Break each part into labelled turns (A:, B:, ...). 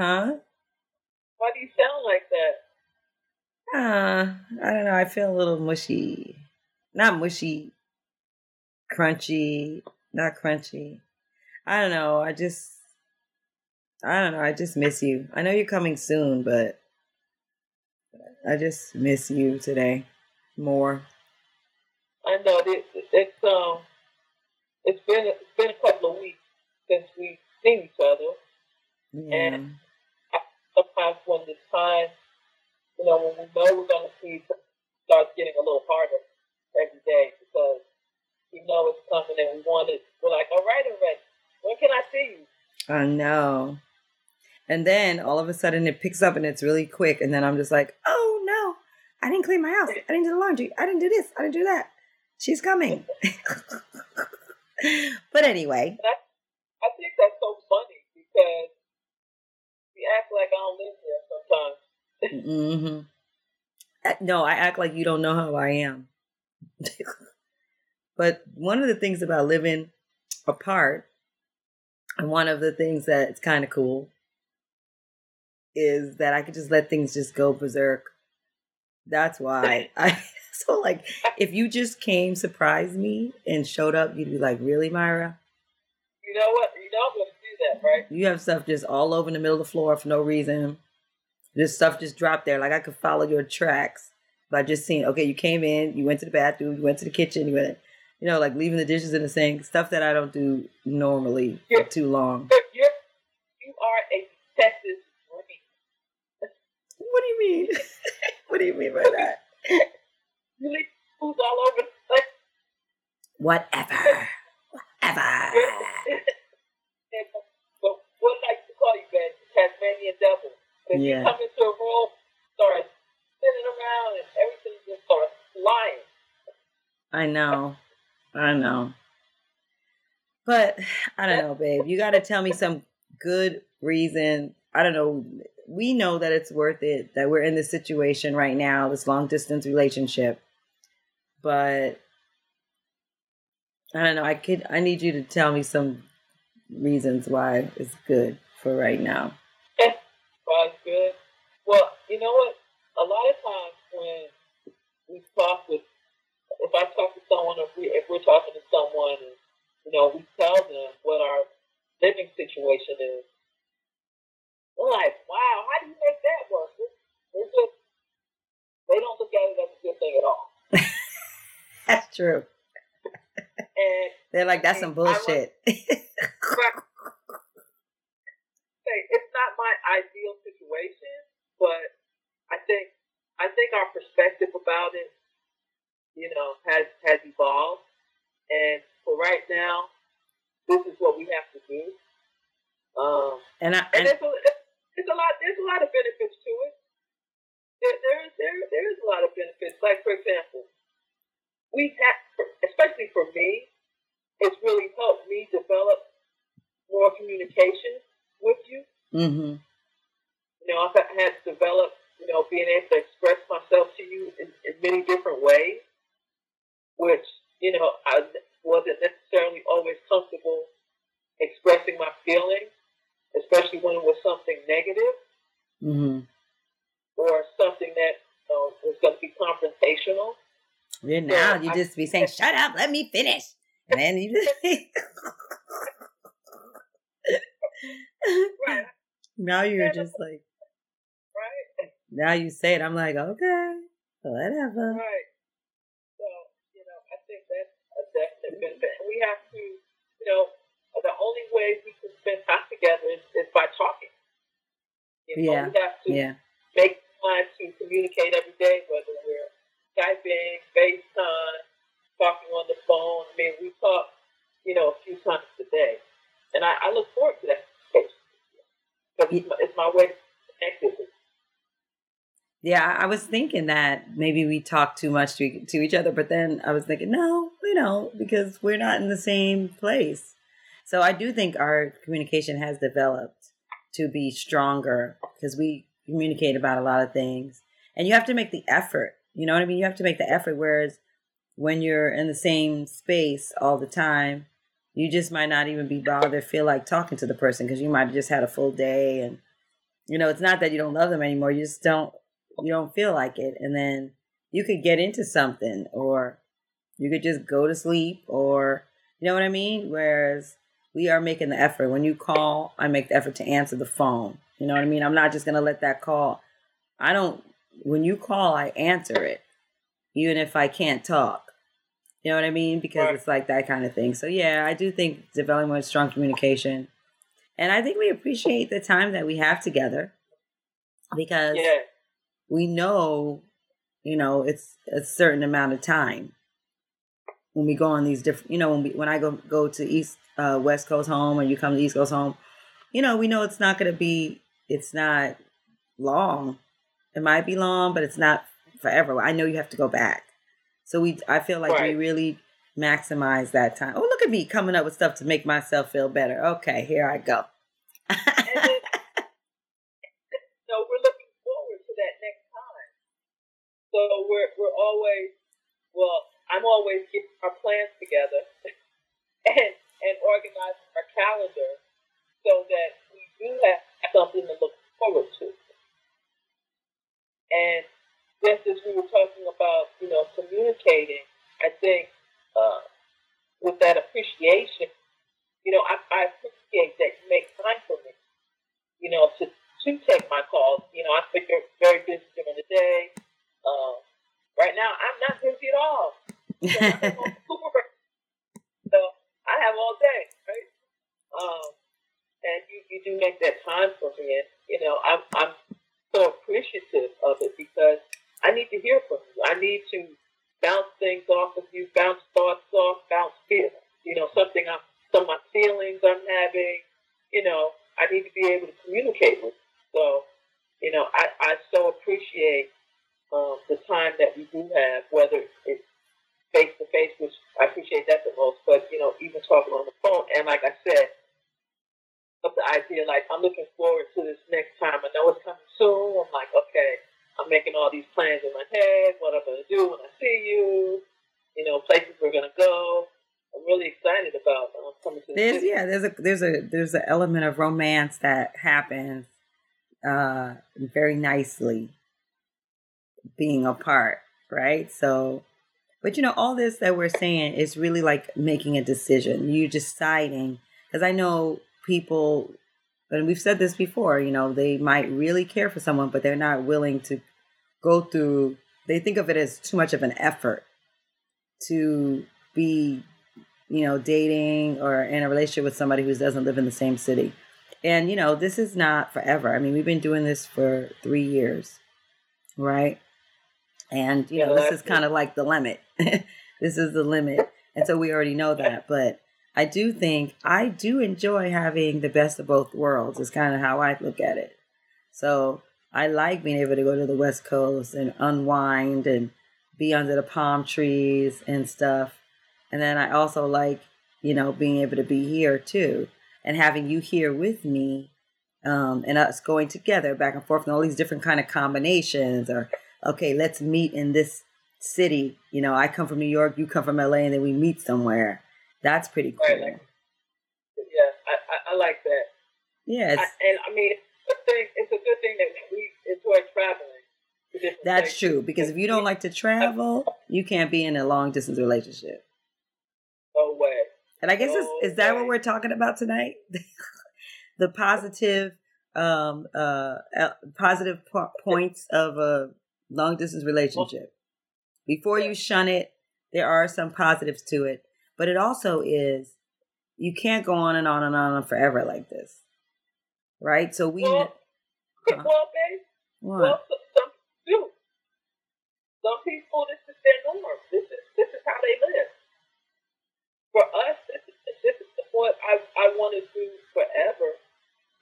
A: Huh?
B: Why do you sound like that?
A: Uh, I don't know. I feel a little mushy. Not mushy. Crunchy. Not crunchy. I don't know. I just. I don't know. I just miss you. I know you're coming soon, but I just miss you today more.
B: I know it, it's um, it's been it's been a couple of weeks since we've seen each other,
A: Yeah.
B: and sometimes when the time, you know, when we know we're going to see, starts getting a little harder every day because we know it's coming and we want it. We're like, all right, already. When can I see you?
A: I know. And then all of a sudden it picks up and it's really quick. And then I'm just like, oh no, I didn't clean my house. I didn't do the laundry. I didn't do this. I didn't do that. She's coming. but anyway,
B: I, I think that's so funny because we act like I don't live here sometimes.
A: mm-hmm. no, I act like you don't know how I am. but one of the things about living apart, and one of the things that's kind of cool, is that I could just let things just go berserk. That's why I so like if you just came, surprised me, and showed up, you'd be like, "Really, Myra?
B: You know what? You know I'm going to do that, right?
A: You have stuff just all over in the middle of the floor for no reason. This stuff just dropped there. Like I could follow your tracks by just seeing, okay, you came in, you went to the bathroom, you went to the kitchen, you went, you know, like leaving the dishes in the sink, stuff that I don't do normally for too long.
B: You're, you're, a detective brain.
A: What do you mean? what do you mean by that?
B: You leave all over the place.
A: Whatever. Whatever.
B: What I like to call you, man, Tasmanian devil. Because
A: Yeah.
B: you come into a room, start spinning around, and everything just starts flying.
A: I know. I know. But I don't know, babe. You got to tell me some good reason. I don't know. We know that it's worth it that we're in this situation right now, this long distance relationship. But I don't know. I could I need you to tell me some reasons why it's good for right now.
B: why Well, good. Well, you know what? A lot of times when we talk with, if I talk to someone, or if, we, if we're talking to someone, and you know, we tell them what our living situation is, they're like, "Wow, how do you make that work?" It's, it's just they don't look at it as a good thing at all.
A: That's true.
B: And
A: They're like, that's some bullshit.
B: say it's not my ideal situation, but I think I think our perspective about it, you know, has has evolved. And for right now, this is what we have to do. Um,
A: and I
B: and
A: and,
B: there's a, a lot there's a lot of benefits to it. There there is there there is a lot of benefits. Like for example, we have, especially for me, it's really helped me develop more communication with you.
A: hmm
B: You know, I've had to develop, you know, being able to express myself to you in, in many different ways, which, you know, I wasn't necessarily always comfortable expressing my feelings, especially when it was something negative
A: hmm
B: or something that you know, was going to be confrontational.
A: Yeah, now you
B: I-
A: just be saying, "Shut up, let me finish," and then you just.
B: Right,
A: now you're just like,
B: right,
A: now you say it. I'm like, okay, whatever.
B: right. So, you know, I think that's a definite benefit. We have to, you know, the only way we can spend time together is, is by talking. You know,
A: Yeah,
B: we have to
A: Yeah,
B: make time to communicate every day, whether we're Skyping, FaceTime, talking on the phone. I mean, we talk, you know, a few times a day. And I, I look forward to that because it's, it's my way to connect with you.
A: yeah. I was thinking that maybe we talk too much to to each other, but then I was thinking, no, we don't, because we're not in the same place. So I do think our communication has developed to be stronger because we communicate about a lot of things, and you have to make the effort You know what I mean? You have to make the effort. Whereas when you're in the same space all the time, you just might not even be bothered feel like talking to the person because you might have just had a full day and you know it's not that you don't love them anymore you just don't you don't feel like it. And then you could get into something or you could just go to sleep or you know what i mean? Whereas we are making the effort. When you call i make the effort to answer the phone. You know what i mean? I'm not just going to let that call. I don't when you call i answer it even if i can't talk you know what I mean? Because right. it's like that kind of thing. So yeah, I do think developing strong communication, and I think we appreciate the time that we have together because yeah. we know, you know, it's a certain amount of time when we go on these different. You know, when we when I go go to East uh, West Coast home and you come to East Coast home, you know, we know it's not going to be. It's not long. It might be long, but it's not forever. I know you have to go back. So we, I feel like right. we really maximize that time. Oh, look at me coming up with stuff to make myself feel better. Okay, here I go.
B: then, so we're looking forward to that next time. So we're we're always well. I'm always getting our plans together and and organizing our calendar so that we do have something to look forward to. And just as we were talking about, you know, communicating, I think uh, with that appreciation, you know, I, I appreciate that you make time for me, you know, to, to take my calls. You know, I think you're very busy during the day. Uh, right now, I'm not busy at all. So, I have all day, right? Um, and you, you do make that time for me. And, you know, I'm, I'm so appreciative of it because I need to hear from you. I need to bounce things off of you, bounce thoughts off, bounce feelings. You know, something I'm, some of my feelings I'm having. You know, I need to be able to communicate with. You. So, you know, I, I so appreciate um, the time that we do have, whether it's face to face, which I appreciate that the most, but you know, even talking on the phone. And like I said, of the idea, like I'm looking forward to this next time. I know it's coming soon. I'm like, okay, I'm making all these plans in my head, what I'm going to do when I see you, you know, places we're going to go. I'm really excited about um, coming to.
A: There's yeah, there's a there's a there's an element of romance that happens uh very nicely being apart, right? So, but you know, all this that we're saying is really like making a decision. You deciding because I know people and we've said this before, you know, they might really care for someone, but they're not willing to go through, they think of it as too much of an effort to be, you know, dating or in a relationship with somebody who doesn't live in the same city. And, you know, this is not forever. I mean, we've been doing this for three years, right? And, you know, this is kind of like the limit. this is the limit. And so we already know that. But I do think I do enjoy having the best of both worlds, is kind of how I look at it. So I like being able to go to the West Coast and unwind and be under the palm trees and stuff. And then I also like, you know, being able to be here too and having you here with me um, and us going together back and forth and all these different kind of combinations or, okay, let's meet in this city. You know, I come from New York, you come from LA, and then we meet somewhere. That's pretty cool. Right.
B: Yeah, I, I, I like that.
A: Yes.
B: I, and I mean, thing, it's a good thing that we enjoy traveling.
A: That's places. true because if you don't like to travel, you can't be in a long distance relationship.
B: No way.
A: And I guess no is, is that what we're talking about tonight? the positive, um, uh, positive po- points of a long distance relationship. Before you shun it, there are some positives to it, but it also is you can't go on and on and on forever like this right? So we.
B: Well, uh, well, babe, what? Well, some. Some people, this is their norm. This is this is how they live. For us, this is this is what I I want to do forever.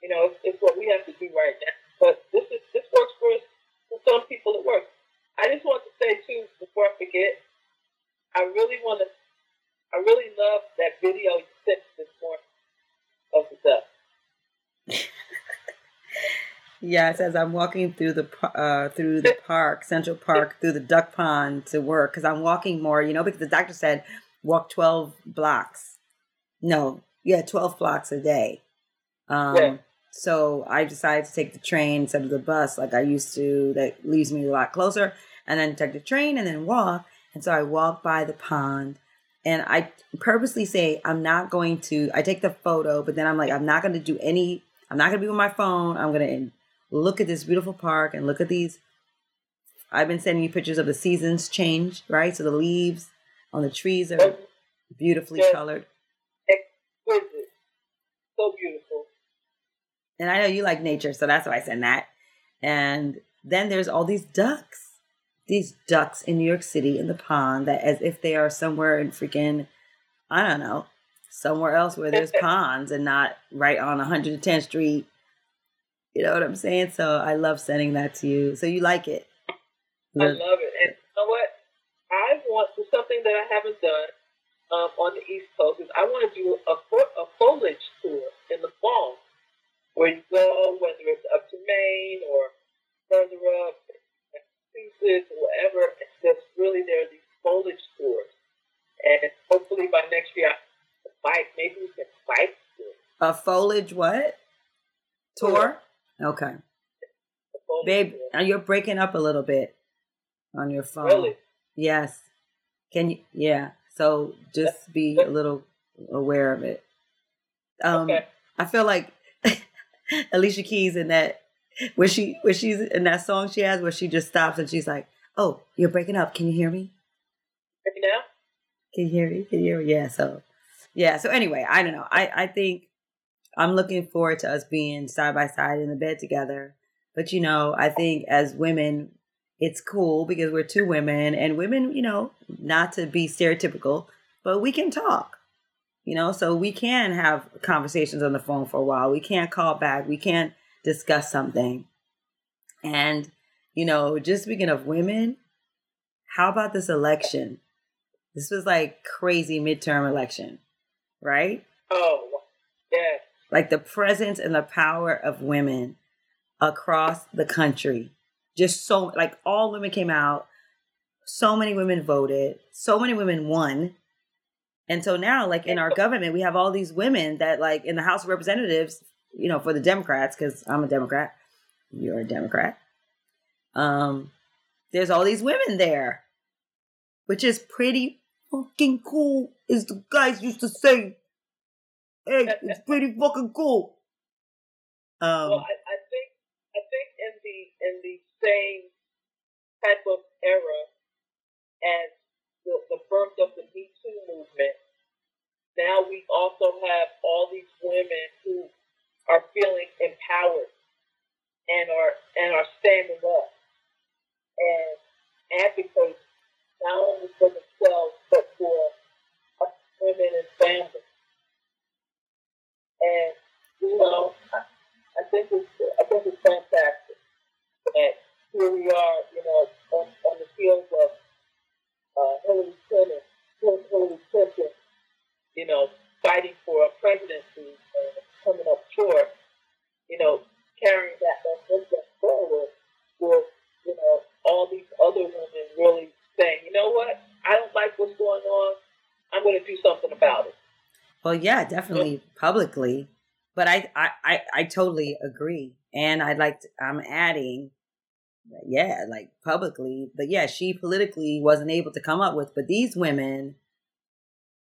B: You know, it's, it's what we have to do right now. But this is this works for us. For some people, it works. I just want to say too, before I forget, I really want to. I really love that video you sent this morning of the duck.
A: Yes, as I'm walking through the uh, through the park, Central Park, through the duck pond to work, because I'm walking more, you know, because the doctor said walk 12 blocks. No, yeah, 12 blocks a day. Um, yeah. So I decided to take the train instead of the bus, like I used to. That leaves me a lot closer, and then take the train and then walk. And so I walk by the pond, and I purposely say I'm not going to. I take the photo, but then I'm like, I'm not going to do any. I'm not going to be with my phone. I'm going to look at this beautiful park and look at these. I've been sending you pictures of the seasons change, right? So the leaves on the trees are beautifully colored.
B: Exquisite. So beautiful.
A: And I know you like nature, so that's why I send that. And then there's all these ducks. These ducks in New York City in the pond that as if they are somewhere in freaking, I don't know, somewhere else where there's ponds and not right on 110th Street you know what I'm saying? So I love sending that to you. So you like it?
B: I love it. And you know what? I want to something that I haven't done um, on the East Coast is I want to do a, a foliage tour in the fall, where you go, whether it's up to Maine or further up, Massachusetts, or whatever. It's just really there are these foliage tours, and hopefully by next year, bike maybe we can bike.
A: A foliage what? Tour? Okay. Babe, you're breaking up a little bit on your phone.
B: Really?
A: Yes. Can you? Yeah. So just be a little aware of it. Um, okay. I feel like Alicia Keys in that when she when she's in that song she has where she just stops and she's like, "Oh, you're breaking up. Can you
B: hear me? Now?
A: Can you hear me? Can you hear me? Yeah. So, yeah. So anyway, I don't know. I I think I'm looking forward to us being side by side in the bed together. But you know, I think as women, it's cool because we're two women and women, you know, not to be stereotypical, but we can talk. You know, so we can have conversations on the phone for a while. We can't call back. We can't discuss something. And, you know, just speaking of women, how about this election? This was like crazy midterm election, right?
B: Oh, yeah
A: like the presence and the power of women across the country. Just so like all women came out, so many women voted, so many women won. And so now, like in our government, we have all these women that, like in the House of Representatives, you know, for the Democrats, because I'm a Democrat, you're a Democrat. Um, there's all these women there, which is pretty fucking cool, as the guys used to say. Hey, it's pretty fucking cool.
B: Um, well, I, I think I think in the in the same type of era as the, the birth of the Me Too movement, now we also have all these women who are feeling empowered and are and are standing up and advocating not only for themselves but for women and families. And you know, I, I think it's I think it's fantastic. And here we are, you know, on, on the heels of uh, Hillary Clinton, Hillary Clinton, you know, fighting for a presidency and coming up short, you know, carrying that momentum forward with, you know, all these other women really saying, you know what, I don't like what's going on. I'm going to do something about it.
A: Well, yeah, definitely publicly. But I, I, I, I totally agree. And I'd like to, I'm adding, yeah, like publicly. But yeah, she politically wasn't able to come up with. But these women,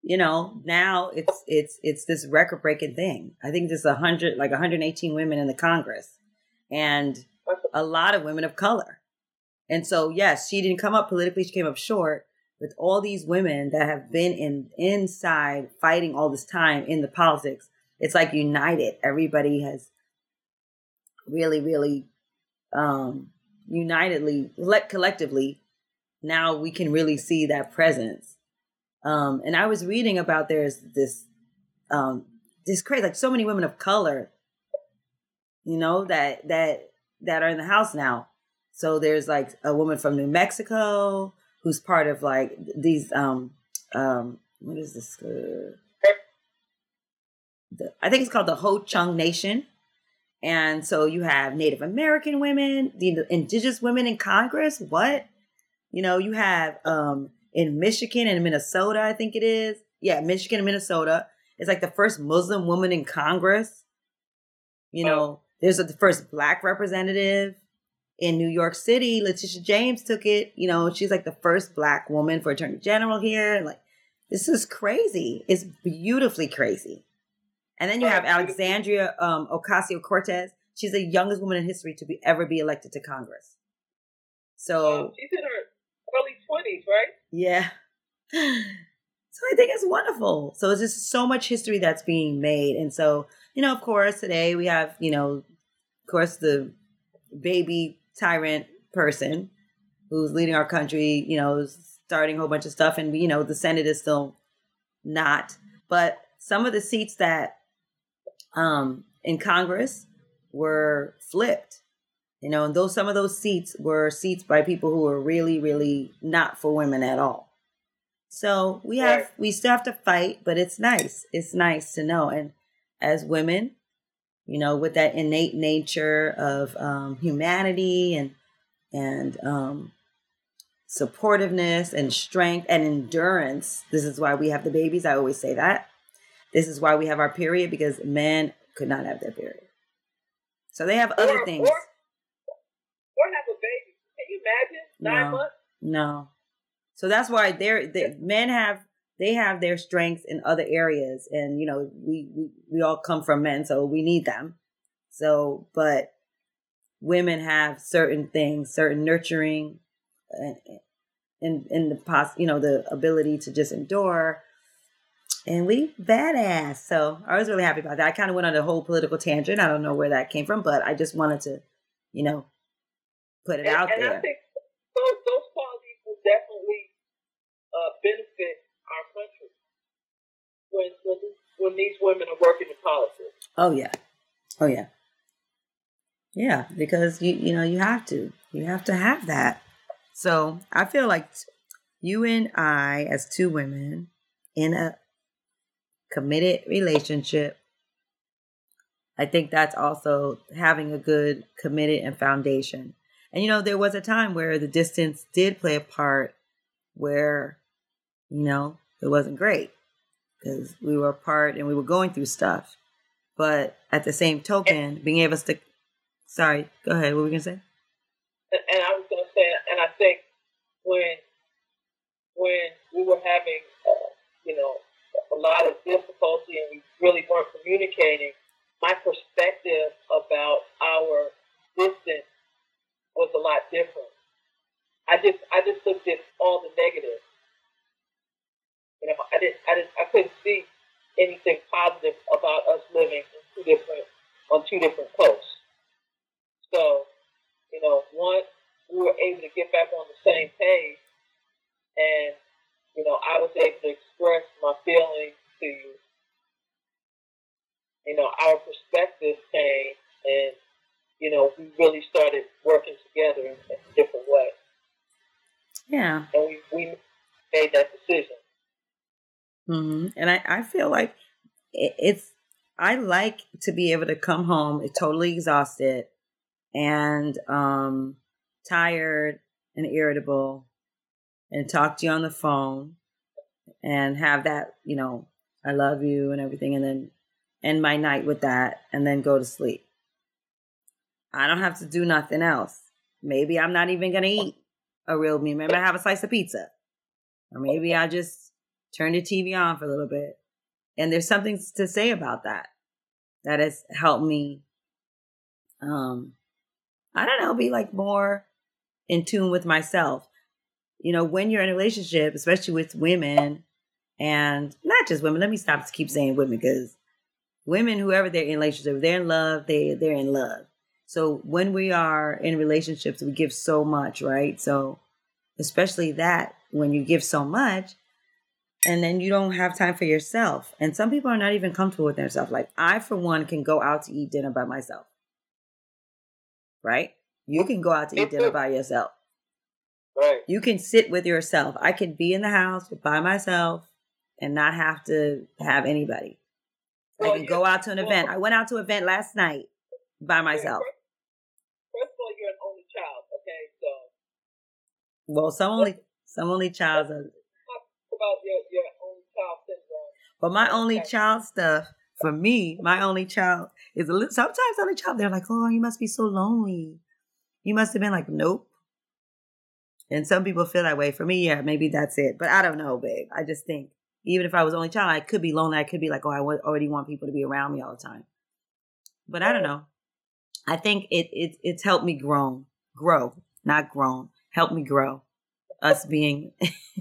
A: you know, now it's it's it's this record breaking thing. I think there's a hundred, like 118 women in the Congress, and a lot of women of color. And so, yes, she didn't come up politically; she came up short with all these women that have been in inside fighting all this time in the politics it's like united. Everybody has really really um unitedly let collectively now we can really see that presence. Um and i was reading about there's this um this crazy like so many women of color you know that that that are in the house now. So there's like a woman from new mexico who's part of like these um um what is this uh, the, I think it's called the Ho Chunk Nation And so you have Native American women, the indigenous women in Congress. What? You know, you have um in Michigan and Minnesota, I think it is. Yeah, Michigan and Minnesota. It's like the first Muslim woman in Congress. You know, oh. there's a, the first black representative in New York City. Letitia James took it. You know, she's like the first black woman for attorney general here. Like, this is crazy. It's beautifully crazy. And then you have Alexandria um, Ocasio Cortez. She's the youngest woman in history to be ever be elected to Congress. So
B: she's in her early twenties, right?
A: Yeah. So I think it's wonderful. So it's just so much history that's being made, and so you know, of course, today we have you know, of course, the baby tyrant person who's leading our country. You know, starting a whole bunch of stuff, and you know, the Senate is still not. But some of the seats that um, in Congress were flipped. You know, and those some of those seats were seats by people who were really, really not for women at all. So we have we still have to fight, but it's nice. It's nice to know. And as women, you know, with that innate nature of um, humanity and and um, supportiveness and strength and endurance. This is why we have the babies. I always say that. This is why we have our period because men could not have their period. So they have other or, things. Or,
B: or have a baby. Can you imagine? Nine no, months?
A: No. So that's why they're the men have they have their strengths in other areas and you know we, we we all come from men so we need them so but women have certain things certain nurturing and in in the pos you know the ability to just endure and we badass. So I was really happy about that. I kind of went on a whole political tangent. I don't know where that came from, but I just wanted to, you know, put it
B: and,
A: out
B: and
A: there.
B: I think those, those qualities will definitely uh, benefit our country when, when when these women are working in politics.
A: Oh yeah, oh yeah, yeah. Because you you know you have to you have to have that. So I feel like you and I, as two women in a committed relationship. I think that's also having a good committed and foundation. And you know, there was a time where the distance did play a part where, you know, it wasn't great because we were apart and we were going through stuff. But at the same token, being able to, sorry, go ahead. What were we gonna say?
B: And I was gonna say, and I think when when we were having, uh, you know, a lot of difficulty and we really weren't communicating, my perspective about our distance was a lot different. I just I just looked at all the negatives. You know, I didn't I didn't I couldn't see anything positive about us living in two different on two different coasts. So, you know, once we were able to get back on the same page and you know, I was able to express my feelings to you. You know, our perspectives changed, and you know, we really started working together in a different way.
A: Yeah,
B: and we we made that decision.
A: Mm-hmm. And I I feel like it's I like to be able to come home totally exhausted and um tired and irritable and talk to you on the phone and have that, you know, I love you and everything, and then end my night with that and then go to sleep. I don't have to do nothing else. Maybe I'm not even gonna eat a real meal. Maybe I have a slice of pizza. Or maybe I just turn the TV on for a little bit. And there's something to say about that. That has helped me um I don't know, be like more in tune with myself you know, when you're in a relationship, especially with women, and not just women, let me stop to keep saying women because women, whoever they're in relationship, they're in love, they they're in love. So when we are in relationships, we give so much, right? So especially that when you give so much, and then you don't have time for yourself. And some people are not even comfortable with themselves. Like I, for one, can go out to eat dinner by myself. Right? You can go out to eat dinner by yourself.
B: Right.
A: You can sit with yourself. I can be in the house by myself and not have to have anybody. I can go out to an event. I went out to an event last night by myself.
B: First, of all, you're an only child, okay? So.
A: Well, some only some only child.
B: Talk about your your child syndrome.
A: But my only child stuff for me, my only child is a little. Sometimes only child, they're like, "Oh, you must be so lonely." You must have been like, "Nope." And some people feel that way. For me, yeah, maybe that's it. But I don't know, babe. I just think even if I was only child, I could be lonely. I could be like, "Oh, I already want people to be around me all the time." But I don't know. I think it it it's helped me grow, grow, not grown. Help me grow. Us being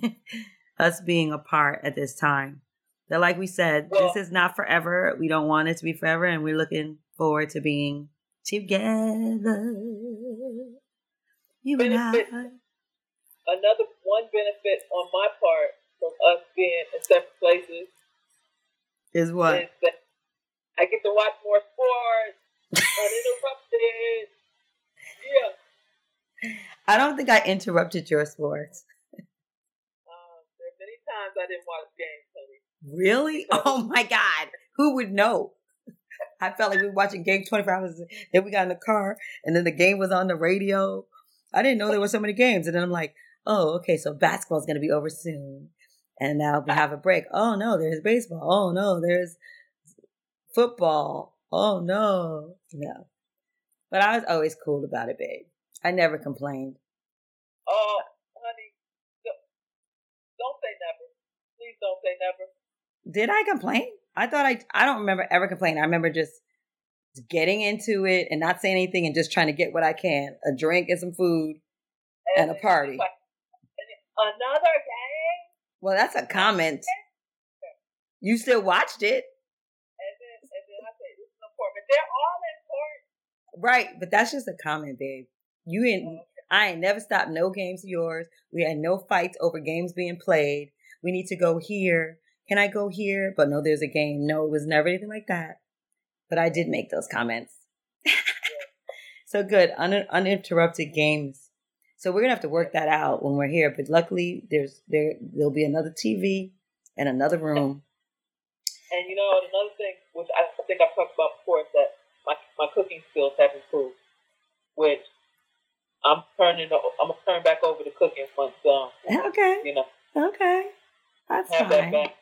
A: us being apart at this time. That, like we said, well, this is not forever. We don't want it to be forever, and we're looking forward to being together.
B: You benefit, and I. Another one benefit on my part from us being in separate places
A: is what? Is that
B: I get to watch more sports uninterrupted. yeah.
A: I don't think I interrupted your sports.
B: Um, there are many times I didn't watch games, honey.
A: Really? Oh my God. Who would know? I felt like we were watching games 24 hours. Then we got in the car, and then the game was on the radio. I didn't know there were so many games. And then I'm like, oh, okay, so basketball's going to be over soon. And now we have a break. Oh, no, there's baseball. Oh, no, there's football. Oh, no. No. But I was always cool about it, babe. I never complained.
B: Oh, honey, don't say never. Please don't say never.
A: Did I complain? I thought I I don't remember ever complaining. I remember just getting into it and not saying anything and just trying to get what I can. A drink and some food and, and a party.
B: Another game?
A: Well, that's a comment. You still watched it.
B: And then, and then I said, this is important. They're all important.
A: Right, but that's just a comment, babe. You ain't, I ain't never stopped no games of yours. We had no fights over games being played. We need to go here. Can I go here? But no, there's a game. No, it was never anything like that. But I did make those comments. so good. Un- uninterrupted games. So we're gonna have to work that out when we're here. But luckily, there's there there'll be another TV and another room.
B: And you know another thing, which I think I've talked about before, is that my my cooking skills have improved, which I'm turning. I'm gonna turn back over to cooking once. Um,
A: okay.
B: You know.
A: Okay. That's fine. That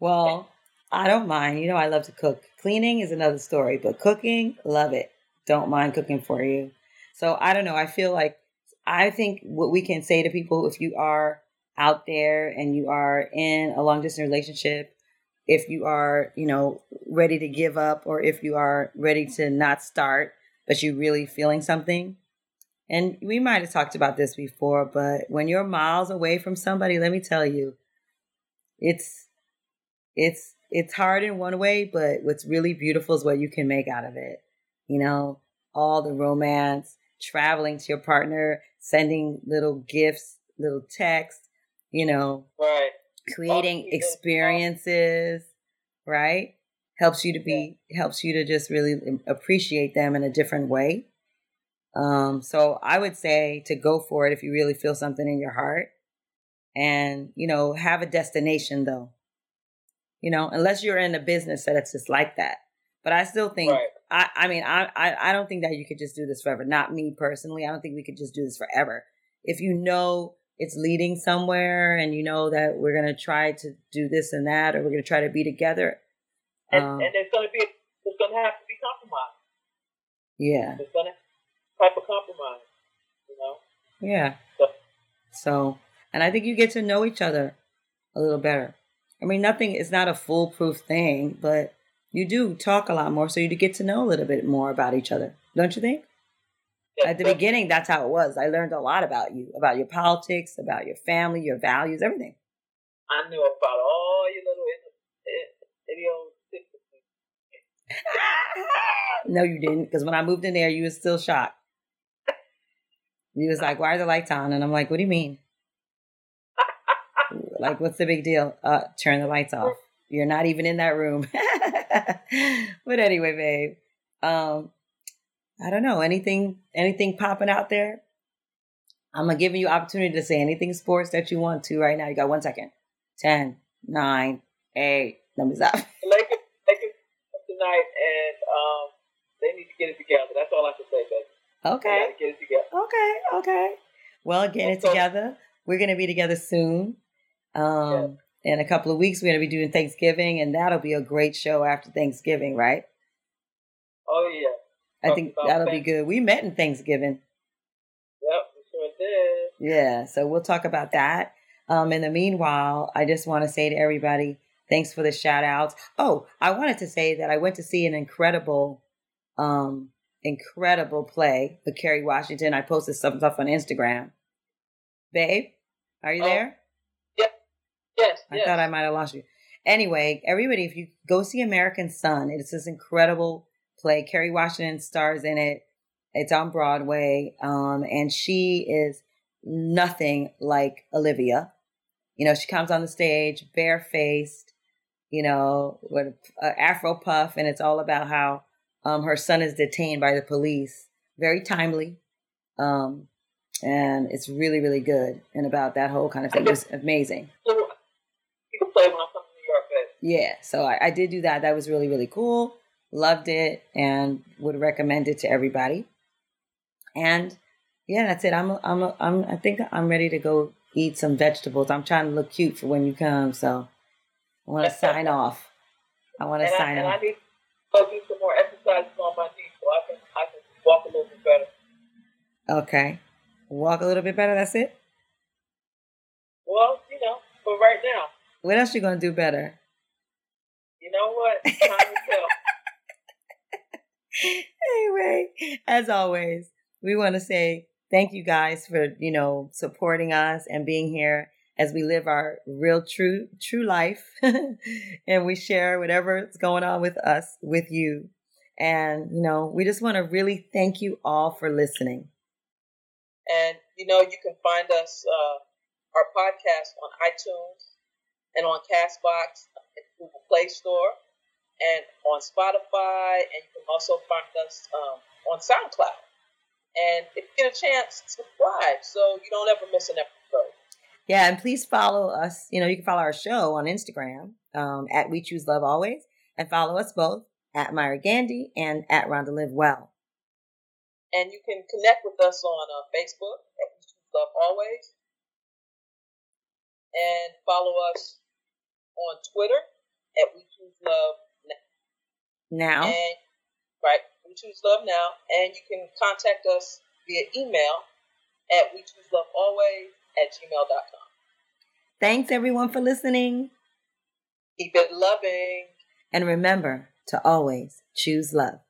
A: well, I don't mind. You know, I love to cook. Cleaning is another story, but cooking, love it. Don't mind cooking for you. So I don't know. I feel like I think what we can say to people if you are out there and you are in a long distance relationship, if you are, you know, ready to give up or if you are ready to not start, but you're really feeling something, and we might have talked about this before, but when you're miles away from somebody, let me tell you, it's it's it's hard in one way, but what's really beautiful is what you can make out of it. You know, all the romance, traveling to your partner, sending little gifts, little texts, you know,
B: right.
A: creating experiences, right? Helps you to be helps you to just really appreciate them in a different way. Um, so I would say to go for it if you really feel something in your heart and, you know, have a destination though. You know, unless you're in a business that it's just like that. But I still think right. I, I mean I, I I don't think that you could just do this forever. Not me personally. I don't think we could just do this forever. If you know it's leading somewhere and you know that we're gonna try to do this and that or we're gonna try to be together.
B: And, um, and there's gonna be it's gonna have to be compromise.
A: Yeah.
B: It's gonna type of compromise, you know?
A: Yeah. So, so, and I think you get to know each other a little better. I mean, nothing is not a foolproof thing, but you do talk a lot more, so you get to know a little bit more about each other, don't you think? At the beginning, that's how it was. I learned a lot about you, about your politics, about your family, your values, everything.
B: I knew about all your little
A: idiosyncrasies. no, you didn't, because when I moved in there, you were still shocked. He was like, "Why are the lights on?" And I'm like, "What do you mean? Like, what's the big deal? Uh, turn the lights off. You're not even in that room." but anyway, babe, um, I don't know anything. Anything popping out there? I'm gonna give you opportunity to say anything sports that you want to right now. You got one second. Ten, nine, eight. Numbers up.
B: Lakers, Lakers tonight, and um, they need to get it together. That's all I can say, baby.
A: Okay.
B: Get it together.
A: Okay. Okay. Well, get it together. We're going to be together soon. Um, yeah. In a couple of weeks, we're going to be doing Thanksgiving, and that'll be a great show after Thanksgiving, right?
B: Oh yeah.
A: I think that'll be good. We met in Thanksgiving.
B: Yep, we sure did.
A: Yeah, so we'll talk about that. Um, in the meanwhile, I just want to say to everybody, thanks for the shout outs. Oh, I wanted to say that I went to see an incredible, um, incredible play with Kerry Washington. I posted some stuff on Instagram. Babe, are you oh, there?
B: Yes.
A: I
B: yes.
A: thought I might have lost you. Anyway, everybody, if you go see American Son, it's this incredible play. Kerry Washington stars in it. It's on Broadway, um, and she is nothing like Olivia. You know, she comes on the stage barefaced, you know, with an afro puff, and it's all about how um, her son is detained by the police. Very timely. Um, and it's really, really good. And about that whole kind of thing. It was amazing.
B: You can play when I come to New York,
A: Yeah, so I, I did do that. That was really, really cool. Loved it and would recommend it to everybody. And yeah, that's it. I'm, I'm, I'm, I think I'm ready to go eat some vegetables. I'm trying to look cute for when you come. So I want to sign off. I want to sign
B: I,
A: off.
B: I need to go do some more exercises on my knees so I can, I can walk a little bit better.
A: Okay. Walk a little bit better. That's it.
B: Well, you know, for right now.
A: What else you gonna do better?
B: You know what? Time to tell.
A: anyway, as always, we want to say thank you guys for, you know, supporting us and being here as we live our real true true life and we share whatever's going on with us with you. And, you know, we just want to really thank you all for listening.
B: And, you know, you can find us, uh, our podcast on iTunes and on Castbox and Google Play Store and on Spotify, and you can also find us um, on SoundCloud. And if you get a chance, subscribe so you don't ever miss an episode.
A: Yeah, and please follow us. You know, you can follow our show on Instagram um, at We Choose Love Always, and follow us both at Myra Gandy and at Rhonda Live Well.
B: And you can connect with us on uh, Facebook at We Choose Love Always, and follow us on Twitter at We Choose Love
A: now.
B: And, right, We Choose Love Now. And you can contact us via email at We Choose Love Always at gmail.com.
A: Thanks, everyone, for listening.
B: Keep it loving.
A: And remember to always choose love.